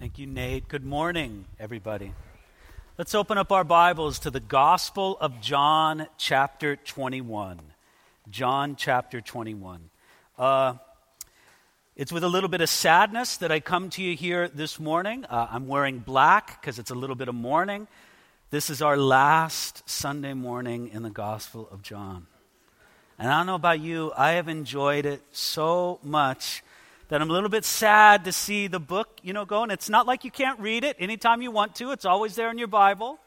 Thank you, Nate. Good morning, everybody. Let's open up our Bibles to the Gospel of John, chapter 21. John, chapter 21. Uh, it's with a little bit of sadness that I come to you here this morning. Uh, I'm wearing black because it's a little bit of mourning. This is our last Sunday morning in the Gospel of John. And I don't know about you, I have enjoyed it so much that I'm a little bit sad to see the book, you know, going. It's not like you can't read it anytime you want to, it's always there in your Bible.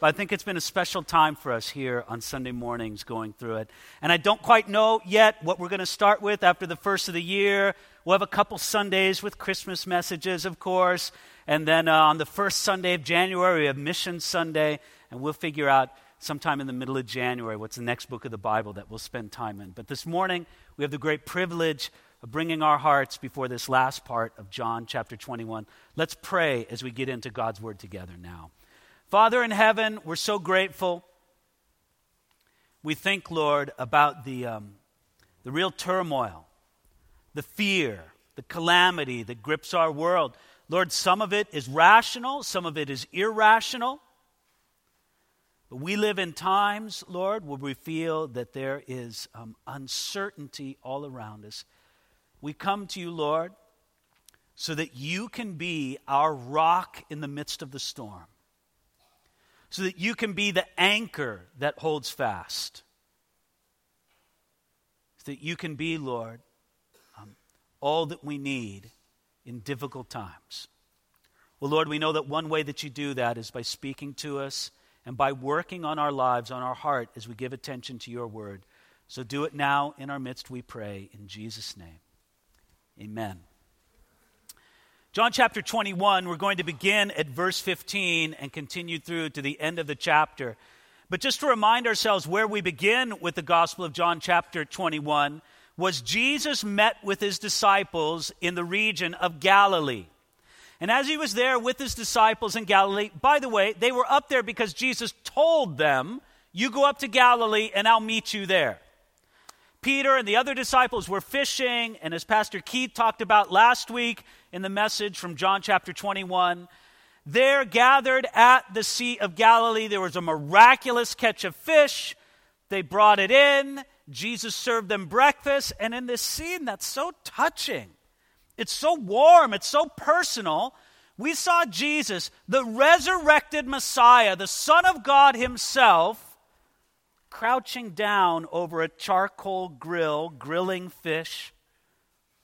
But I think it's been a special time for us here on Sunday mornings going through it. And I don't quite know yet what we're going to start with after the first of the year. We'll have a couple Sundays with Christmas messages, of course. And then uh, on the first Sunday of January, we have Mission Sunday. And we'll figure out sometime in the middle of January what's the next book of the Bible that we'll spend time in. But this morning, we have the great privilege bringing our hearts before this last part of John chapter 21. Let's pray as we get into God's word together now. Father in heaven, we're so grateful. We think, Lord, about the, um, the real turmoil, the fear, the calamity that grips our world. Lord, some of it is rational, some of it is irrational. But we live in times, Lord, where we feel that there is um, uncertainty all around us. We come to you, Lord, so that you can be our rock in the midst of the storm, so that you can be the anchor that holds fast, so that you can be, Lord, um, all that we need in difficult times. Well, Lord, we know that one way that you do that is by speaking to us and by working on our lives, on our heart, as we give attention to your word. So do it now in our midst, we pray, in Jesus' name. Amen. John chapter 21, we're going to begin at verse 15 and continue through to the end of the chapter. But just to remind ourselves where we begin with the Gospel of John chapter 21 was Jesus met with his disciples in the region of Galilee. And as he was there with his disciples in Galilee, by the way, they were up there because Jesus told them, You go up to Galilee and I'll meet you there. Peter and the other disciples were fishing, and as Pastor Keith talked about last week in the message from John chapter 21, there gathered at the Sea of Galilee, there was a miraculous catch of fish. They brought it in. Jesus served them breakfast. And in this scene that's so touching, it's so warm, it's so personal. We saw Jesus, the resurrected Messiah, the Son of God Himself, crouching down over a charcoal grill, grilling fish,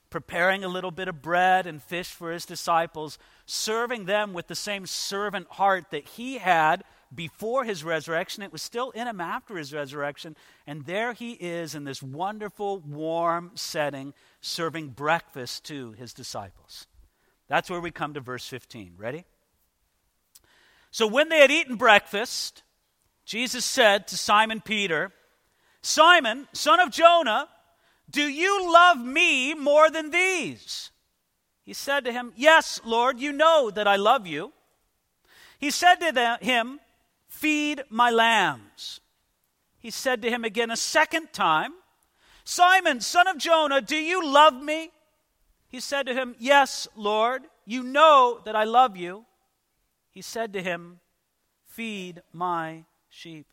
preparing a little bit of bread and fish for his disciples, serving them with the same servant heart that he had before his resurrection. It was still in him after his resurrection. And there he is in this wonderful, warm setting, serving breakfast to his disciples. That's where we come to verse 15. Ready? So when they had eaten breakfast, Jesus said to Simon Peter, Simon, son of Jonah, do you love me more than these? He said to him, Yes, Lord, you know that I love you. He said to them, him, Feed my lambs. He said to him again a second time, Simon, son of Jonah, do you love me? He said to him, Yes, Lord, you know that I love you. He said to him, Feed my sheep.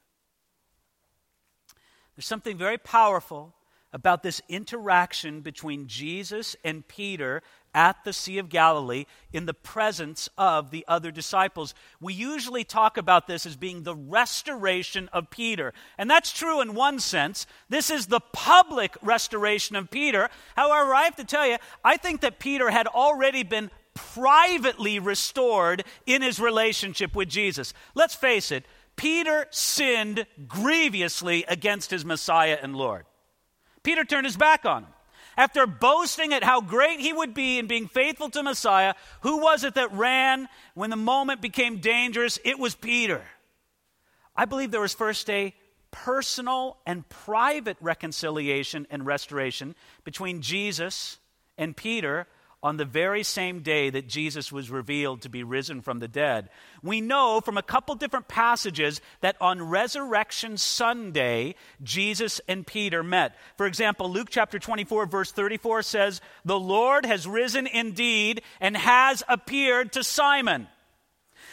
There's something very powerful about this interaction between Jesus and Peter at the Sea of Galilee in the presence of the other disciples. We usually talk about this as being the restoration of Peter. And that's true in one sense. This is the public restoration of Peter. However, I have to tell you, I think that Peter had already been privately restored in his relationship with Jesus. Let's face it, Peter sinned grievously against his Messiah and Lord. Peter turned his back on him. After boasting at how great he would be in being faithful to Messiah, who was it that ran when the moment became dangerous? It was Peter. I believe there was first a personal and private reconciliation and restoration between Jesus and Peter on the very same day that Jesus was revealed to be risen from the dead. We know from a couple different passages that on Resurrection Sunday, Jesus and Peter met. For example, Luke chapter 24, verse 34 says, The Lord has risen indeed and has appeared to Simon.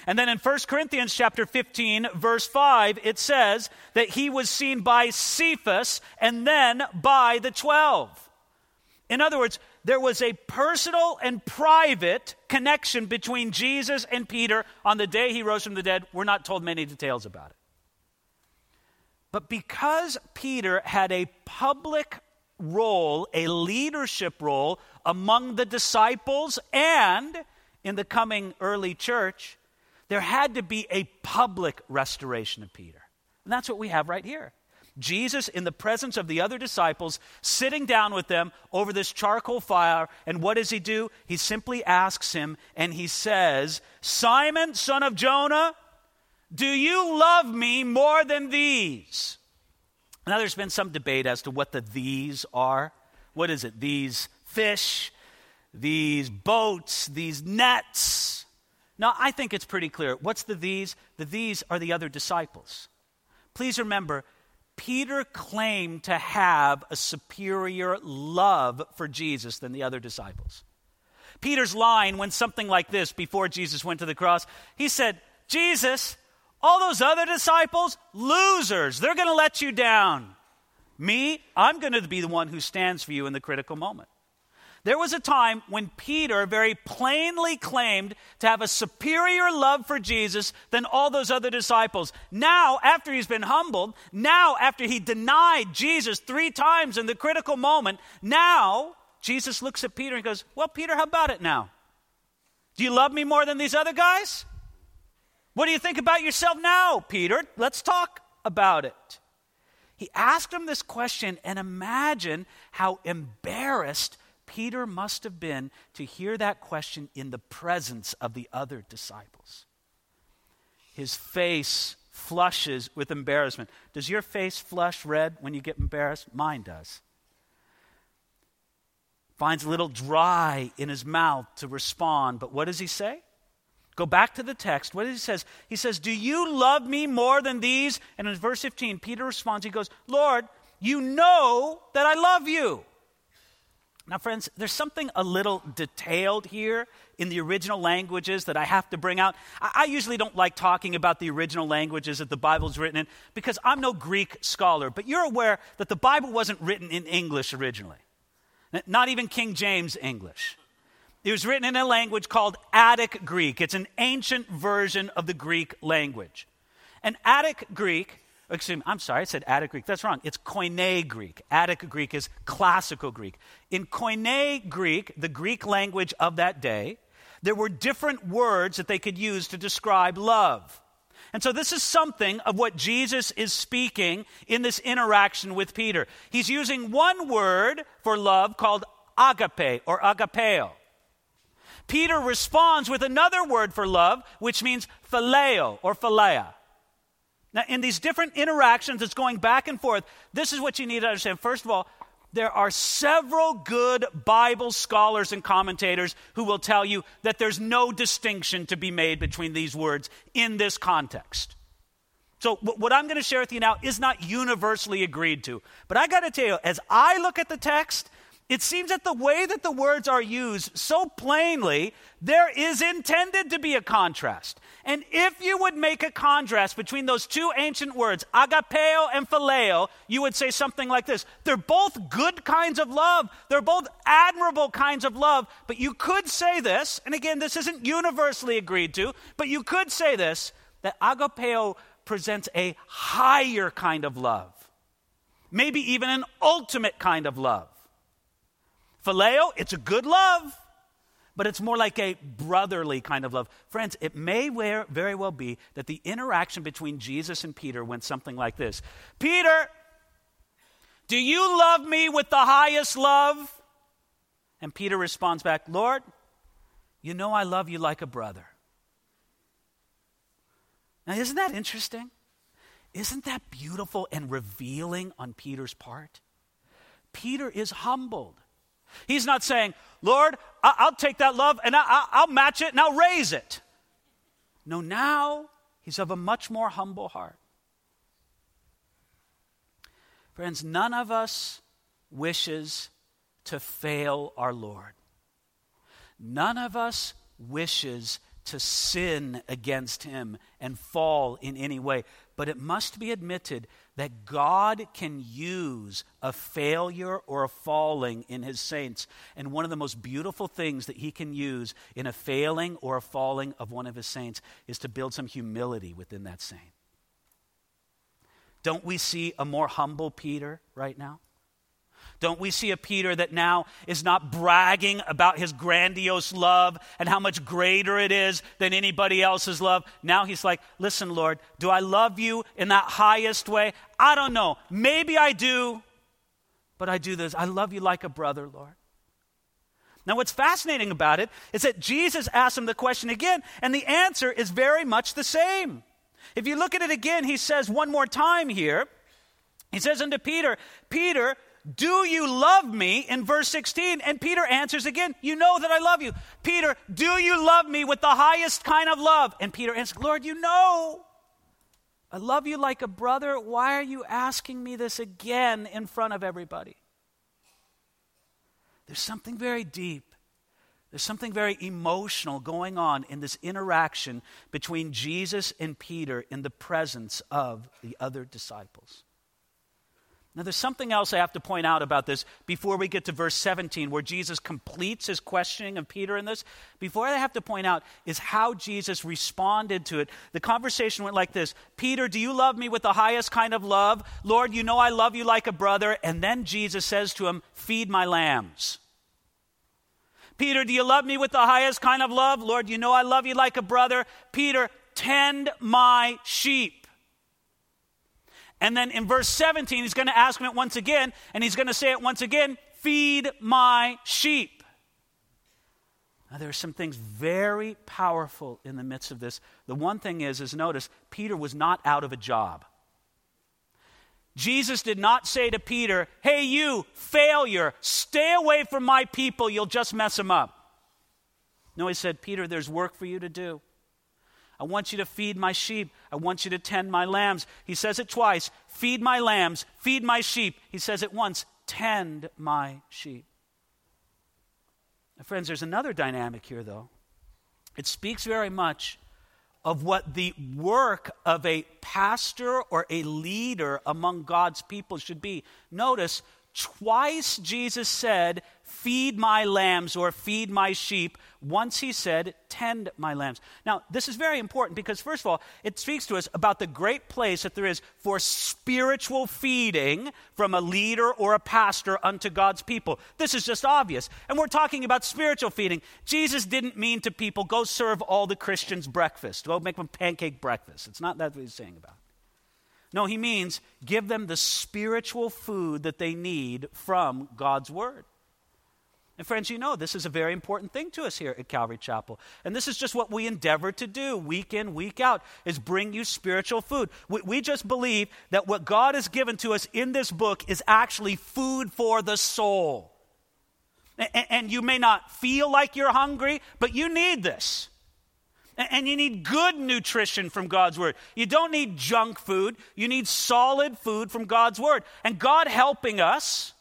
And then in 1 Corinthians chapter 15 verse 5 it says that he was seen by Cephas and then by the 12. In other words, there was a personal and private connection between Jesus and Peter on the day he rose from the dead. We're not told many details about it. But because Peter had a public role, a leadership role among the disciples and in the coming early church, there had to be a public restoration of Peter. And that's what we have right here. Jesus, in the presence of the other disciples, sitting down with them over this charcoal fire. And what does he do? He simply asks him, and he says, Simon, son of Jonah, do you love me more than these? Now, there's been some debate as to what the these are. What is it? These fish, these boats, these nets. Now, I think it's pretty clear. What's the these? The these are the other disciples. Please remember, Peter claimed to have a superior love for Jesus than the other disciples. Peter's line went something like this before Jesus went to the cross. He said, Jesus, all those other disciples, losers, they're going to let you down. Me, I'm going to be the one who stands for you in the critical moment. There was a time when Peter very plainly claimed to have a superior love for Jesus than all those other disciples. Now, after he's been humbled, now, after he denied Jesus three times in the critical moment, now Jesus looks at Peter and goes, Well, Peter, how about it now? Do you love me more than these other guys? What do you think about yourself now, Peter? Let's talk about it. He asked him this question, and imagine how embarrassed Peter must have been to hear that question in the presence of the other disciples. His face flushes with embarrassment. Does your face flush red when you get embarrassed? Mine does. Finds a little dry in his mouth to respond, but what does he say? Go back to the text. What does he says? He says, "Do you love me more than these?" And in verse 15, Peter responds. He goes, "Lord, you know that I love you." Now, friends, there's something a little detailed here in the original languages that I have to bring out. I, usually don't like talking about the original languages that the Bible's written in because I'm no Greek scholar, but you're aware that the Bible wasn't written in English originally, not even King James English. It was written in a language called Attic Greek. It's an ancient version of the Greek language. And Attic Greek excuse me, I'm sorry, I said Attic Greek. That's wrong. It's Koine Greek. Attic Greek is classical Greek. In Koine Greek, the Greek language of that day, there were different words that they could use to describe love. And so this is something of what Jesus is speaking in this interaction with Peter. He's using one word for love called agape or agapeo. Peter responds with another word for love, which means phileo or philia. Now, in these different interactions it's going back and forth, this is what you need to understand. First of all, there are several good Bible scholars and commentators who will tell you that there's no distinction to be made between these words in this context. So, what I'm going to share with you now is not universally agreed to. But I got to tell you, as I look at the text, it seems that the way that the words are used so plainly, there is intended to be a contrast. And if you would make a contrast between those two ancient words, agapeo and phileo, you would say something like this They're both good kinds of love, they're both admirable kinds of love. But you could say this, and again, this isn't universally agreed to, but you could say this that agapeo presents a higher kind of love, maybe even an ultimate kind of love. Phileo, it's a good love but it's more like a brotherly kind of love. Friends, it may very well be that the interaction between Jesus and Peter went something like this Peter, do you love me with the highest love? And Peter responds back, Lord, you know I love you like a brother. Now, isn't that interesting? Isn't that beautiful and revealing on Peter's part? Peter is humbled. He's not saying, Lord, I- will take that love and I'll match it and I'll raise it. No, now he's of a much more humble heart. Friends, none of us wishes to fail our Lord. None of us wishes to sin against him and fall in any way. But it must be admitted that God can use a failure or a falling in his saints. And one of the most beautiful things that he can use in a failing or a falling of one of his saints is to build some humility within that saint. Don't we see a more humble Peter right now? Don't we see a Peter that now is not bragging about his grandiose love and how much greater it is than anybody else's love? Now he's like, Listen, Lord, do I love you in that highest way? I don't know. Maybe I do, but I do this. I love you like a brother, Lord. Now, what's fascinating about it is that Jesus asked him the question again, and the answer is very much the same. If you look at it again, he says one more time here, he says unto Peter, Peter, do you love me? In verse 16. And Peter answers again, You know that I love you. Peter, do you love me with the highest kind of love? And Peter answers, Lord, you know. I love you like a brother. Why are you asking me this again in front of everybody? There's something very deep. There's something very emotional going on in this interaction between Jesus and Peter in the presence of the other disciples. Now, there's something else I have to point out about this before we get to verse 17, where Jesus completes his questioning of Peter in this. Before I have to point out is how Jesus responded to it. The conversation went like this Peter, do you love me with the highest kind of love? Lord, you know I love you like a brother. And then Jesus says to him, Feed my lambs. Peter, do you love me with the highest kind of love? Lord, you know I love you like a brother. Peter, tend my sheep. And then in verse 17, he's going to ask him it once again, and he's going to say it once again feed my sheep. Now, there are some things very powerful in the midst of this. The one thing is, is notice, Peter was not out of a job. Jesus did not say to Peter, Hey, you, failure, stay away from my people, you'll just mess them up. No, he said, Peter, there's work for you to do. I want you to feed my sheep. I want you to tend my lambs. He says it twice feed my lambs, feed my sheep. He says it once tend my sheep. Now, friends, there's another dynamic here, though. It speaks very much of what the work of a pastor or a leader among God's people should be. Notice, twice Jesus said, Feed my lambs or feed my sheep. Once he said, Tend my lambs. Now, this is very important because, first of all, it speaks to us about the great place that there is for spiritual feeding from a leader or a pastor unto God's people. This is just obvious. And we're talking about spiritual feeding. Jesus didn't mean to people, go serve all the Christians breakfast, go make them pancake breakfast. It's not that what he's saying about. No, he means give them the spiritual food that they need from God's word. And friends, you know this is a very important thing to us here at Calvary Chapel. And this is just what we endeavor to do week in, week out, is bring you spiritual food. We, we just believe that what God has given to us in this book is actually food for the soul. And, and you may not feel like you're hungry, but you need this. And you need good nutrition from God's Word. You don't need junk food. You need solid food from God's Word. And God helping us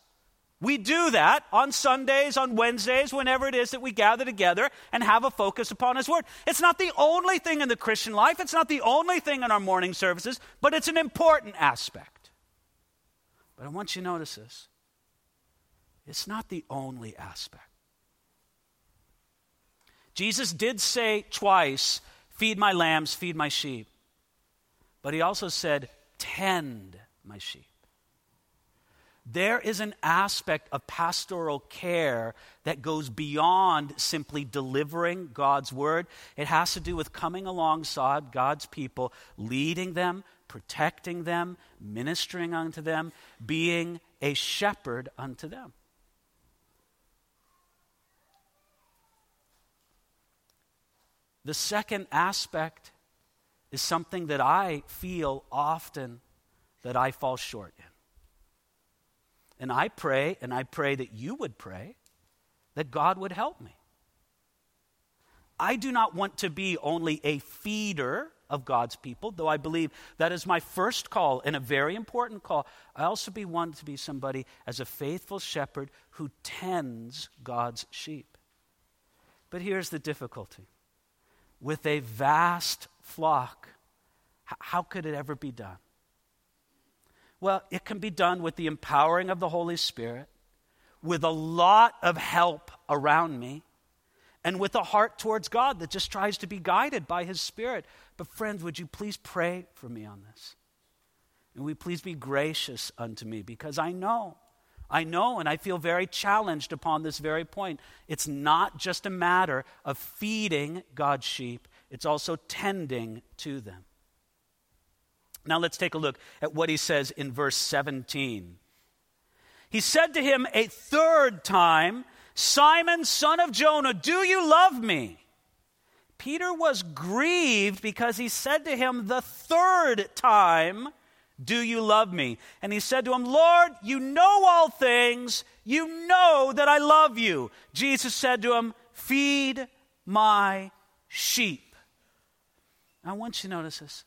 we do that on Sundays, on Wednesdays, whenever it is that we gather together and have a focus upon His Word. It's not the only thing in the Christian life, it's not the only thing in our morning services, but it's an important aspect. But I want you to notice this it's not the only aspect. Jesus did say twice, Feed my lambs, feed my sheep. But He also said, Tend my sheep there is an aspect of pastoral care that goes beyond simply delivering God's word. It has to do with coming alongside God's people, leading them, protecting them, ministering unto them, being a shepherd unto them. The second aspect is something that I feel often that I fall short in. And I pray, and I pray that you would pray, that God would help me. I do not want to be only a feeder of God's people, though I believe that is my first call and a very important call. I also be want to be somebody as a faithful shepherd who tends God's sheep. But here's the difficulty with a vast flock, how could it ever be done? Well, it can be done with the empowering of the Holy Spirit, with a lot of help around me, and with a heart towards God that just tries to be guided by His Spirit. But, friends, would you please pray for me on this? And we please be gracious unto me because I know, I know, and I feel very challenged upon this very point. It's not just a matter of feeding God's sheep, it's also tending to them. Now let's take a look at what he says in verse 17. He said to him a third time, Simon, son of Jonah, do you love me? Peter was grieved because he said to him the third time, Do you love me? And he said to him, Lord, you know all things. You know that I love you. Jesus said to him, Feed my sheep. I want you to notice this.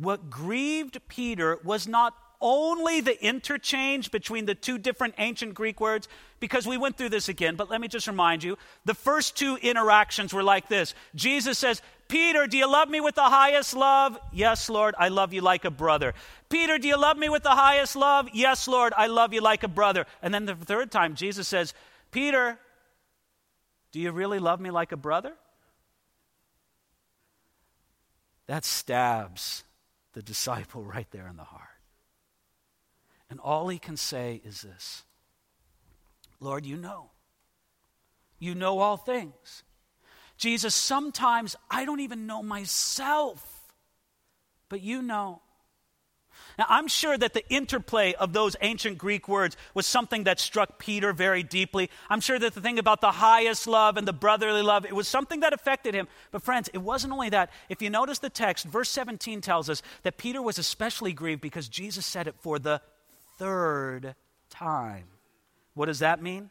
What grieved Peter was not only the interchange between the two different ancient Greek words, because we went through this again, but let me just remind you the first two interactions were like this Jesus says, Peter, do you love me with the highest love? Yes, Lord, I love you like a brother. Peter, do you love me with the highest love? Yes, Lord, I love you like a brother. And then the third time, Jesus says, Peter, do you really love me like a brother? That stabs the disciple right there in the heart. And all he can say is this Lord, you know. You know all things. Jesus, sometimes I don't even know myself, but you know. Now, I'm sure that the interplay of those ancient Greek words was something that struck Peter very deeply. I'm sure that the thing about the highest love and the brotherly love, it was something that affected him. But, friends, it wasn't only that. If you notice the text, verse 17 tells us that Peter was especially grieved because Jesus said it for the third time. What does that mean?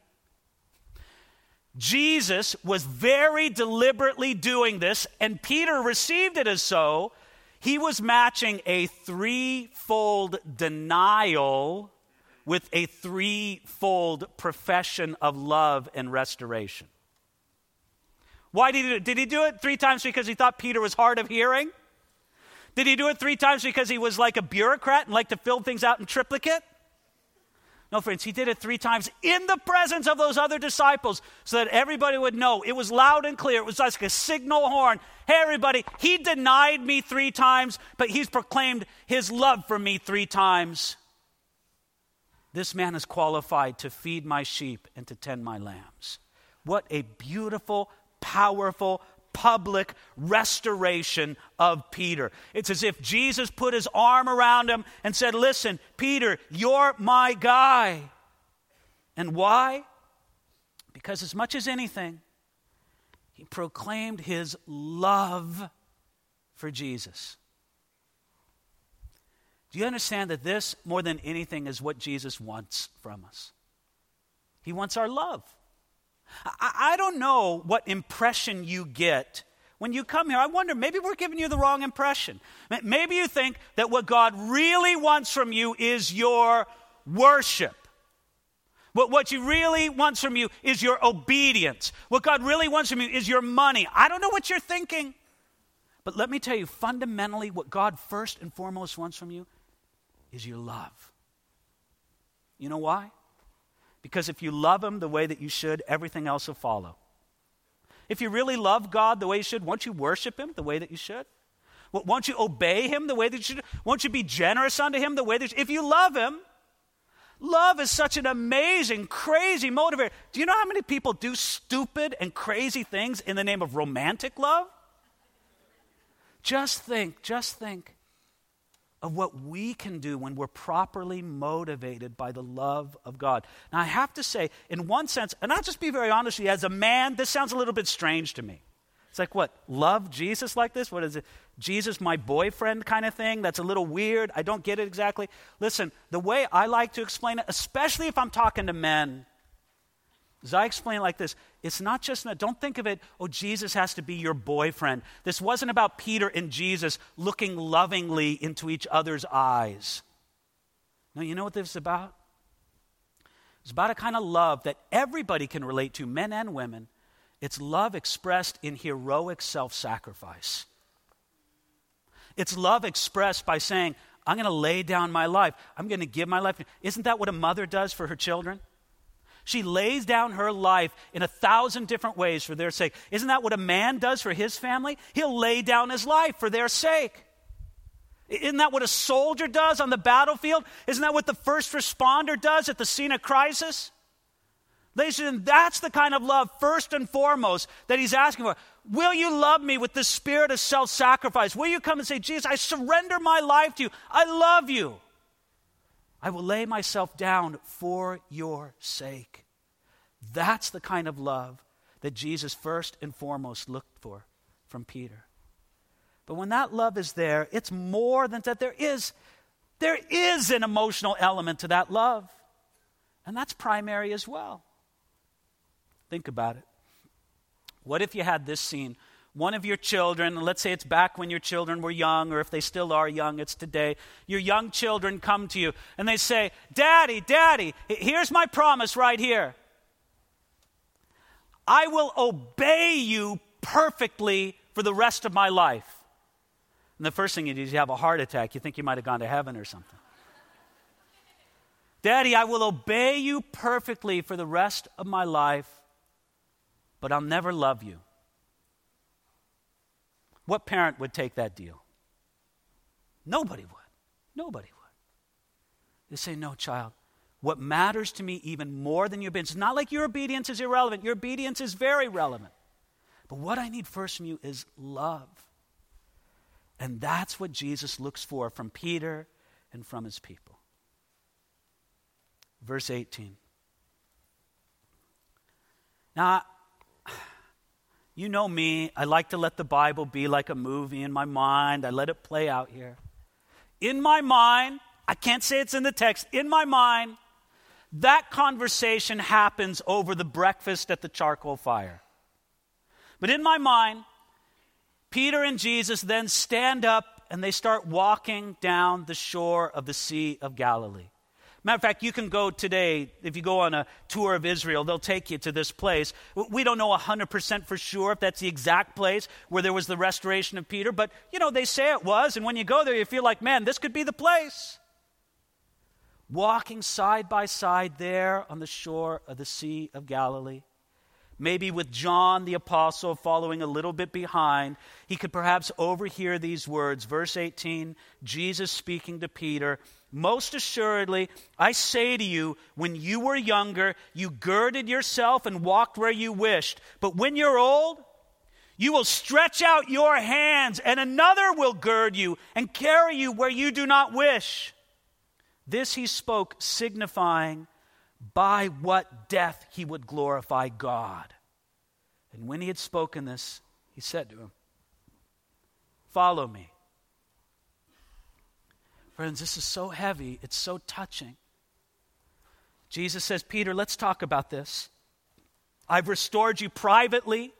Jesus was very deliberately doing this, and Peter received it as so. He was matching a threefold denial with a threefold profession of love and restoration. Why did he do it? Did he do it three times because he thought Peter was hard of hearing? Did he do it three times because he was like a bureaucrat and liked to fill things out in triplicate? No, friends, he did it three times in the presence of those other disciples so that everybody would know. It was loud and clear. It was like a signal horn. Hey, everybody, he denied me three times, but he's proclaimed his love for me three times. This man is qualified to feed my sheep and to tend my lambs. What a beautiful, powerful, public restoration of Peter. It's as if Jesus put his arm around him and said, Listen, Peter, you're my guy. And why? Because as much as anything, he proclaimed his love for Jesus. Do you understand that this, more than anything, is what Jesus wants from us? He wants our love. I, I don't know what impression you get when you come here. I wonder, maybe we're giving you the wrong impression. Maybe you think that what God really wants from you is your worship. What, what you really wants from you is your obedience. What God really wants from you is your money. I don't know what you're thinking. But let me tell you, fundamentally, what God first and foremost wants from you is your love. You know why? Because if you love Him the way that you should, everything else will follow. If you really love God the way you should, won't you worship Him the way that you should? Won't you obey Him the way that you should? Won't you be generous unto Him the way that you, should? If you love Him, love is such an amazing, crazy motivator. Do you know how many people do stupid and crazy things in the name of romantic love? Just think, just think of what we can do when we're properly motivated by the love of God. Now, I have to say, in one sense, and I'll just be very honest with you, as a man, this sounds a little bit strange to me. It's like, what, love Jesus like this? What is it? Jesus, my boyfriend kind of thing? That's a little weird. I don't get it exactly. Listen, the way I like to explain it, especially if I'm talking to men, As I explain it like this, it's not just, that, don't think of it, oh, Jesus has to be your boyfriend. This wasn't about Peter and Jesus looking lovingly into each other's eyes. No, you know what this is about? It's about a kind of love that everybody can relate to, men and women. It's love expressed in heroic self sacrifice. It's love expressed by saying, I'm going to lay down my life. I'm going to give my life. Isn't that what a mother does for her children? She lays down her life in a thousand different ways for their sake. Isn't that what a man does for his family? He'll lay down his life for their sake. Isn't that what a soldier does on the battlefield? Isn't that what the first responder does at the scene of crisis? Ladies and that's the kind of love, first and foremost, that he's asking for. Will you love me with the spirit of self sacrifice? Will you come and say, Jesus, I surrender my life to you. I love you. I will lay myself down for your sake. That's the kind of love that Jesus first and foremost looked for from Peter. But when that love is there, it's more than that. There is, there is an emotional element to that love. And that's primary as well. Think about it. What if you had this scene? One of your children, let's say it's back when your children were young, or if they still are young, it's today. Your young children come to you and they say, Daddy, Daddy, here's my promise right here. I will obey you perfectly for the rest of my life. And the first thing you do is you have a heart attack. You think you might have gone to heaven or something. Daddy, I will obey you perfectly for the rest of my life, but I'll never love you. What parent would take that deal? Nobody would. Nobody would. They say, No, child. What matters to me even more than your obedience, it's not like your obedience is irrelevant. Your obedience is very relevant. But what I need first from you is love. And that's what Jesus looks for from Peter and from his people. Verse 18. Now, you know me, I like to let the Bible be like a movie in my mind. I let it play out here. In my mind, I can't say it's in the text, in my mind, that conversation happens over the breakfast at the charcoal fire. But in my mind, Peter and Jesus then stand up and they start walking down the shore of the Sea of Galilee. Matter of fact, you can go today, if you go on a tour of Israel, they'll take you to this place. We don't know 100% for sure if that's the exact place where there was the restoration of Peter, but you know, they say it was, and when you go there, you feel like, man, this could be the place. Walking side by side there on the shore of the Sea of Galilee maybe with John the apostle following a little bit behind, he could perhaps overhear these words. Verse 18, Jesus speaking to Peter, Most assuredly, I say to you, when you were younger, you girded yourself and walked where you wished. But when you're old, you will stretch out your hands, and another will gird you and carry you where you do not wish. This he spoke, signifying by what death he would glorify God. And when he had spoken this, he said to him, Follow me. Friends, this is so heavy, it's so touching. Jesus says, Peter, let's talk about this. I've restored you privately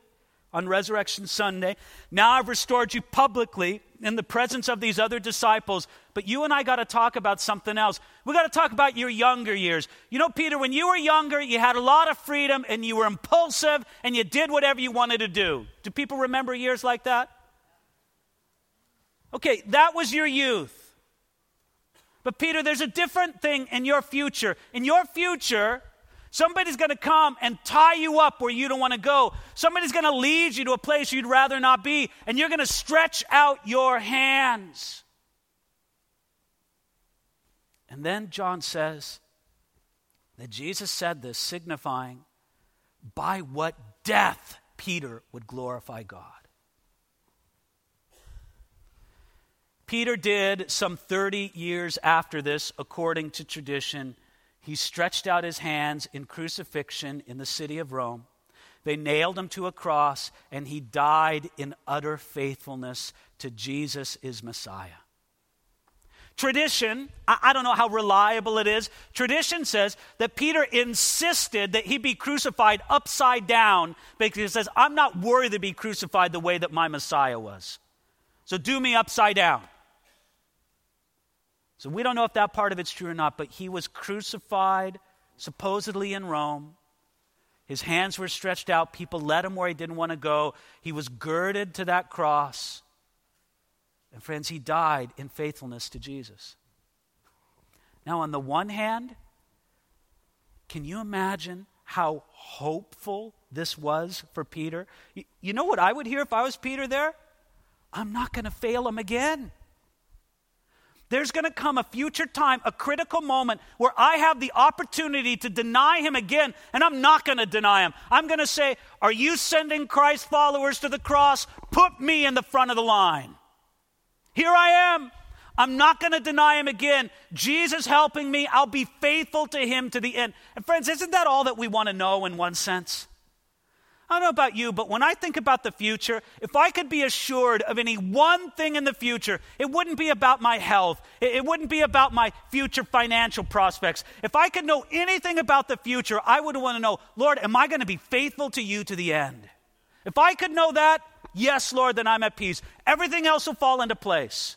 on Resurrection Sunday. Now I've restored you publicly in the presence of these other disciples. But you and I got to talk about something else. We got to talk about your younger years. You know, Peter, when you were younger, you had a lot of freedom and you were impulsive and you did whatever you wanted to do. Do people remember years like that? Okay, that was your youth. But Peter, there's a different thing in your future. In your future, Somebody's going to come and tie you up where you don't want to go. Somebody's going to lead you to a place you'd rather not be, and you're going to stretch out your hands. And then John says that Jesus said this, signifying by what death Peter would glorify God. Peter did some 30 years after this, according to tradition he stretched out his hands in crucifixion in the city of Rome. They nailed him to a cross, and he died in utter faithfulness to Jesus, his Messiah. Tradition, I, don't know how reliable it is. Tradition says that Peter insisted that he be crucified upside down because he says, I'm not worthy to be crucified the way that my Messiah was. So do me upside down. So we don't know if that part of it's true or not, but he was crucified supposedly in Rome. His hands were stretched out. People led him where he didn't want to go. He was girded to that cross. And friends, he died in faithfulness to Jesus. Now, on the one hand, can you imagine how hopeful this was for Peter? You, know what I would hear if I was Peter there? I'm not going to fail him again. There's going to come a future time, a critical moment, where I have the opportunity to deny him again, and I'm not going to deny him. I'm going to say, Are you sending Christ followers to the cross? Put me in the front of the line. Here I am. I'm not going to deny him again. Jesus helping me. I'll be faithful to him to the end. And friends, isn't that all that we want to know in one sense? I don't know about you, but when I think about the future, if I could be assured of any one thing in the future, it wouldn't be about my health. It, wouldn't be about my future financial prospects. If I could know anything about the future, I would want to know, Lord, am I going to be faithful to you to the end? If I could know that, Yes, Lord, then I'm at peace. Everything else will fall into place.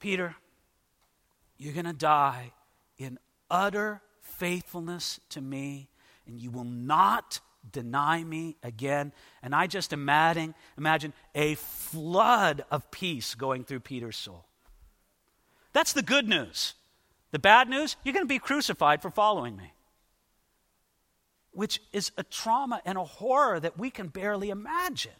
Peter, you're going to die in utter faithfulness to me, and you will not deny me again. And I just imagine, imagine a flood of peace going through Peter's soul. That's the good news. The bad news, you're going to be crucified for following me which is a trauma and a horror that we can barely imagine.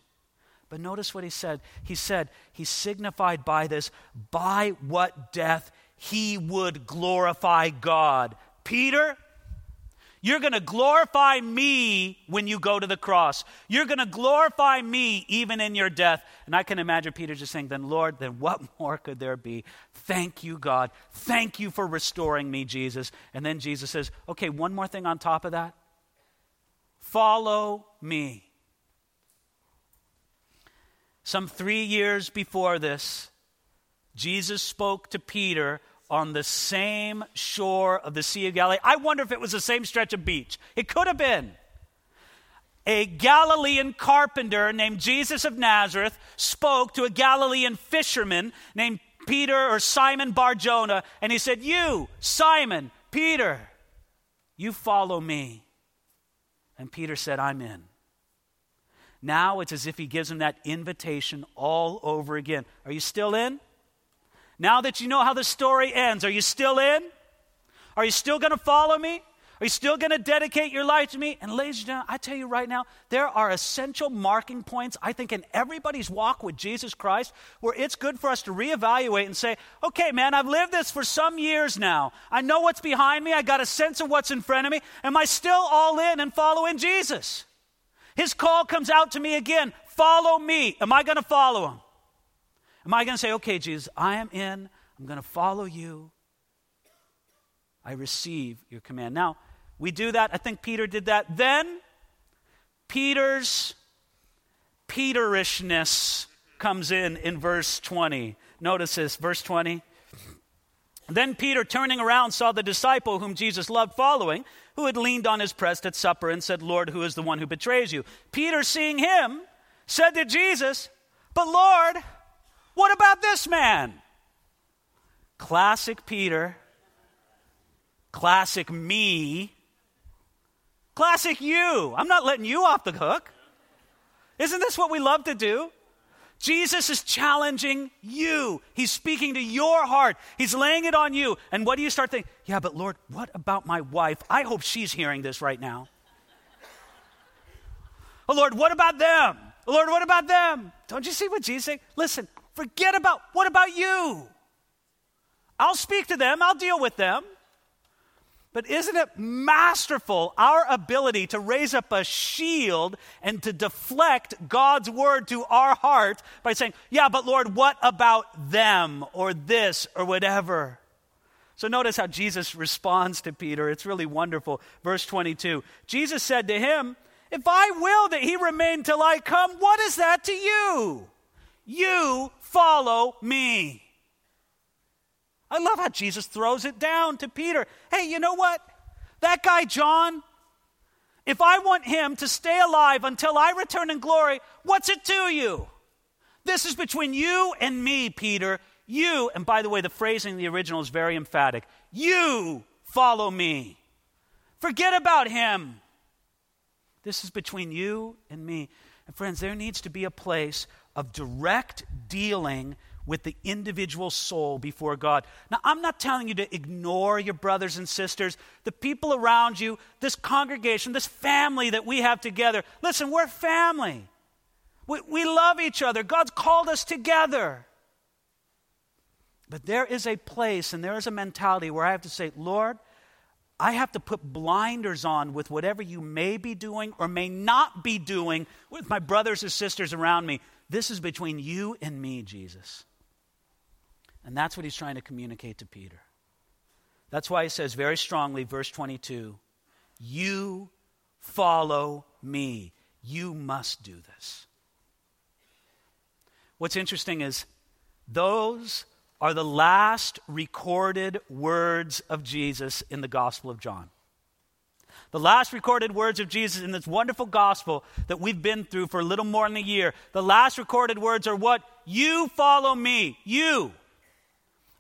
But notice what he said. He said, He signified by this, by what death he would glorify God. Peter, you're going to glorify me when you go to the cross. You're going to glorify me even in your death. And I can imagine Peter just saying, Then, Lord, then what more could there be? Thank you, God. Thank you for restoring me, Jesus. And then Jesus says, Okay, one more thing on top of that. Follow me. Some three years before this, Jesus spoke to Peter on the same shore of the Sea of Galilee. I wonder if it was the same stretch of beach. It could have been. A Galilean carpenter named Jesus of Nazareth spoke to a Galilean fisherman named Peter or Simon Bar Jonah, and he said, You, Simon, Peter, you follow me. And Peter said, I'm in. Now it's as if he gives him that invitation all over again. Are you still in? Now that you know how the story ends, are you still in? Are you still going to follow me? Are you still going to dedicate your life to me? And ladies and gentlemen, I tell you right now, there are essential marking points, I think, in everybody's walk with Jesus Christ where it's good for us to reevaluate and say, okay, man, I've lived this for some years now. I know what's behind me. I got a sense of what's in front of me. Am I still all in and following Jesus? His call comes out to me again follow me. Am I going to follow him? Am I going to say, okay, Jesus, I am in. I'm going to follow you. I receive your command. Now, we do that. I think Peter did that. Then Peter's Peterishness comes in in verse 20. Notice this, verse 20. Then Peter, turning around, saw the disciple whom Jesus loved following, who had leaned on his breast at supper and said, Lord, who is the one who betrays you? Peter, seeing him, said to Jesus, But Lord, what about this man? Classic Peter, classic me, Classic you. I'm not letting you off the hook. Isn't this what we love to do? Jesus is challenging you. He's speaking to your heart. He's laying it on you. And what do you start thinking? Yeah, but Lord, what about my wife? I hope she's hearing this right now. Oh, Lord, what about them? Lord, what about them? Don't you see what Jesus saying? Listen, forget about what about you? I'll speak to them, I'll deal with them. But isn't it masterful, our ability to raise up a shield and to deflect God's word to our heart by saying, Yeah, but Lord, what about them or this or whatever? So notice how Jesus responds to Peter. It's really wonderful. Verse 22 Jesus said to him, If I will that he remain till I come, what is that to you? You follow me. I love how Jesus throws it down to Peter. Hey, you know what? That guy, John, if I want him to stay alive until I return in glory, what's it to you? This is between you and me, Peter. You, and by the way, the phrasing in the original is very emphatic. You follow me. Forget about him. This is between you and me. And friends, there needs to be a place of direct dealing with the individual soul before God. Now, I'm not telling you to ignore your brothers and sisters, the people around you, this congregation, this family that we have together. Listen, we're family. We, we love each other. God's called us together. But there is a place and there is a mentality where I have to say, Lord, I have to put blinders on with whatever you may be doing or may not be doing with my brothers and sisters around me. This is between you and me, Jesus. And that's what he's trying to communicate to Peter. That's why he says very strongly, verse 22 You follow me. You must do this. What's interesting is those are the last recorded words of Jesus in the Gospel of John. The last recorded words of Jesus in this wonderful gospel that we've been through for a little more than a year, the last recorded words are what? You follow me. You.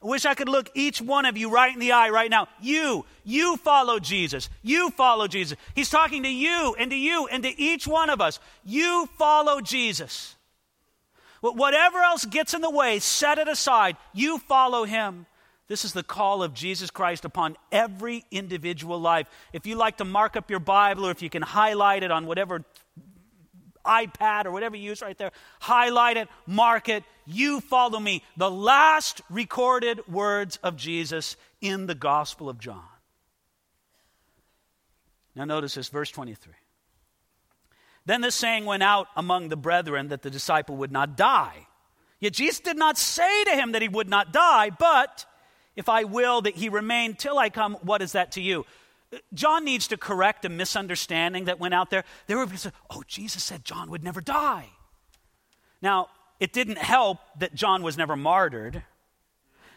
I wish I could look each one of you right in the eye right now. You, you follow Jesus. You follow Jesus. He's talking to you and to you and to each one of us. You follow Jesus. Whatever else gets in the way, set it aside. You follow him. This is the call of Jesus Christ upon every individual life. If you like to mark up your Bible or if you can highlight it on whatever iPad or whatever you use right there, highlight it, mark it. You follow me. The last recorded words of Jesus in the Gospel of John. Now, notice this, verse 23. Then the saying went out among the brethren that the disciple would not die. Yet Jesus did not say to him that he would not die, but if I will that he remain till I come, what is that to you? John needs to correct a misunderstanding that went out there. There were people say, oh, Jesus said John would never die. Now, it didn't help that John was never martyred,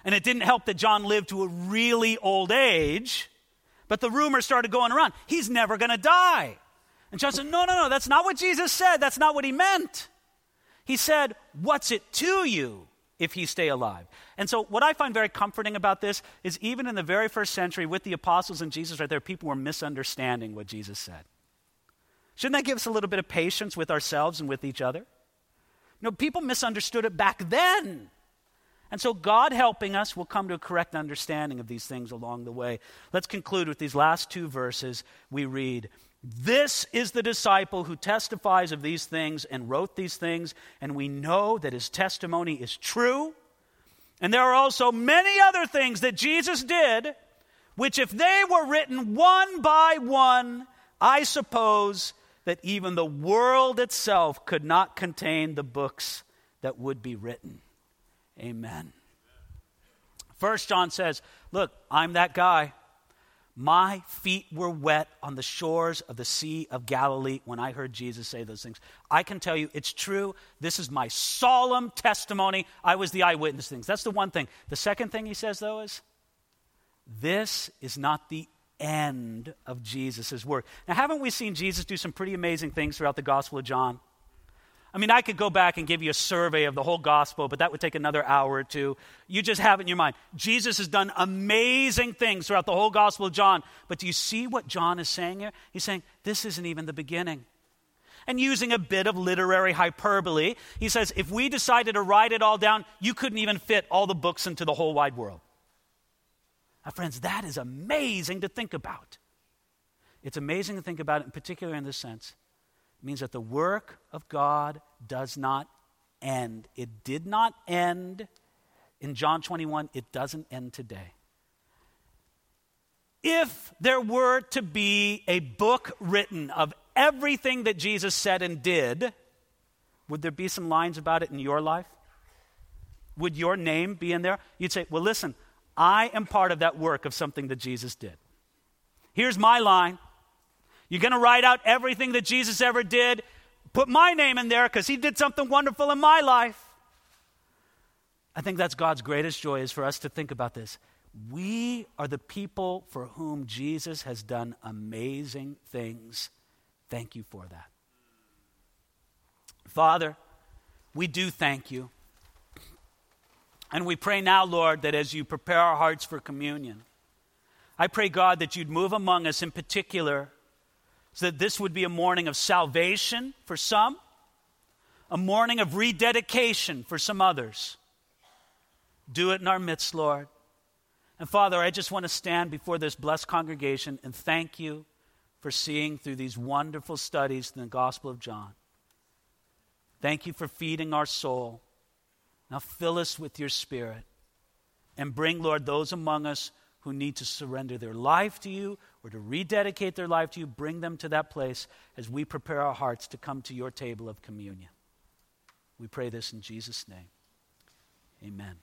and it didn't help that John lived to a really old age, but the rumor started going around he's never going to die. And John said, No, no, no, that's not what Jesus said. That's not what he meant. He said, What's it to you if he stay alive? And so, what I find very comforting about this is even in the very first century with the apostles and Jesus right there, people were misunderstanding what Jesus said. Shouldn't that give us a little bit of patience with ourselves and with each other? Know, people misunderstood it back then. And so, God helping us will come to a correct understanding of these things along the way. Let's conclude with these last two verses we read this is the disciple who testifies of these things and wrote these things, and we know that his testimony is true. And there are also many other things that Jesus did, which, if they were written one by one, I suppose that even the world itself could not contain the books that would be written. Amen. First John says, Look, I'm that guy. My feet were wet on the shores of the Sea of Galilee when I heard Jesus say those things. I can tell you it's true. This is my solemn testimony. I was the eyewitness things. That's the one thing. The second thing he says, though, is this is not the end of Jesus' work. Now, haven't we seen Jesus do some pretty amazing things throughout the Gospel of John? I mean, I could go back and give you a survey of the whole gospel, but that would take another hour or two. You just have it in your mind. Jesus has done amazing things throughout the whole gospel of John. But do you see what John is saying here? He's saying, this isn't even the beginning. And using a bit of literary hyperbole, he says, if we decided to write it all down, you couldn't even fit all the books into the whole wide world. Now, friends, that is amazing to think about. It's amazing to think about it, in particular in this sense means that the work of God does not end. It did not end in John 21, it doesn't end today. If there were to be a book written of everything that Jesus said and did, would there be some lines about it in your life? Would your name be in there? You'd say, Well, listen, I am part of that work of something that Jesus did. Here's my line you're going to write out everything that Jesus ever did. Put my name in there because he did something wonderful in my life. I think that's God's greatest joy is for us to think about this. We are the people for whom Jesus has done amazing things. Thank you for that. Father, we do thank you. And we pray now, Lord, that as you prepare our hearts for communion, I pray, God, that you'd move among us in particular so that this would be a morning of salvation for some, a morning of rededication for some others. Do it in our midst, Lord. And Father, I just want to stand before this blessed congregation and thank you for seeing through these wonderful studies in the Gospel of John. Thank you for feeding our soul. Now fill us with your Spirit and bring, Lord, those among us who need to surrender their life to you or to rededicate their life to you, bring them to that place as we prepare our hearts to come to your table of communion. We pray this in Jesus' name. Amen.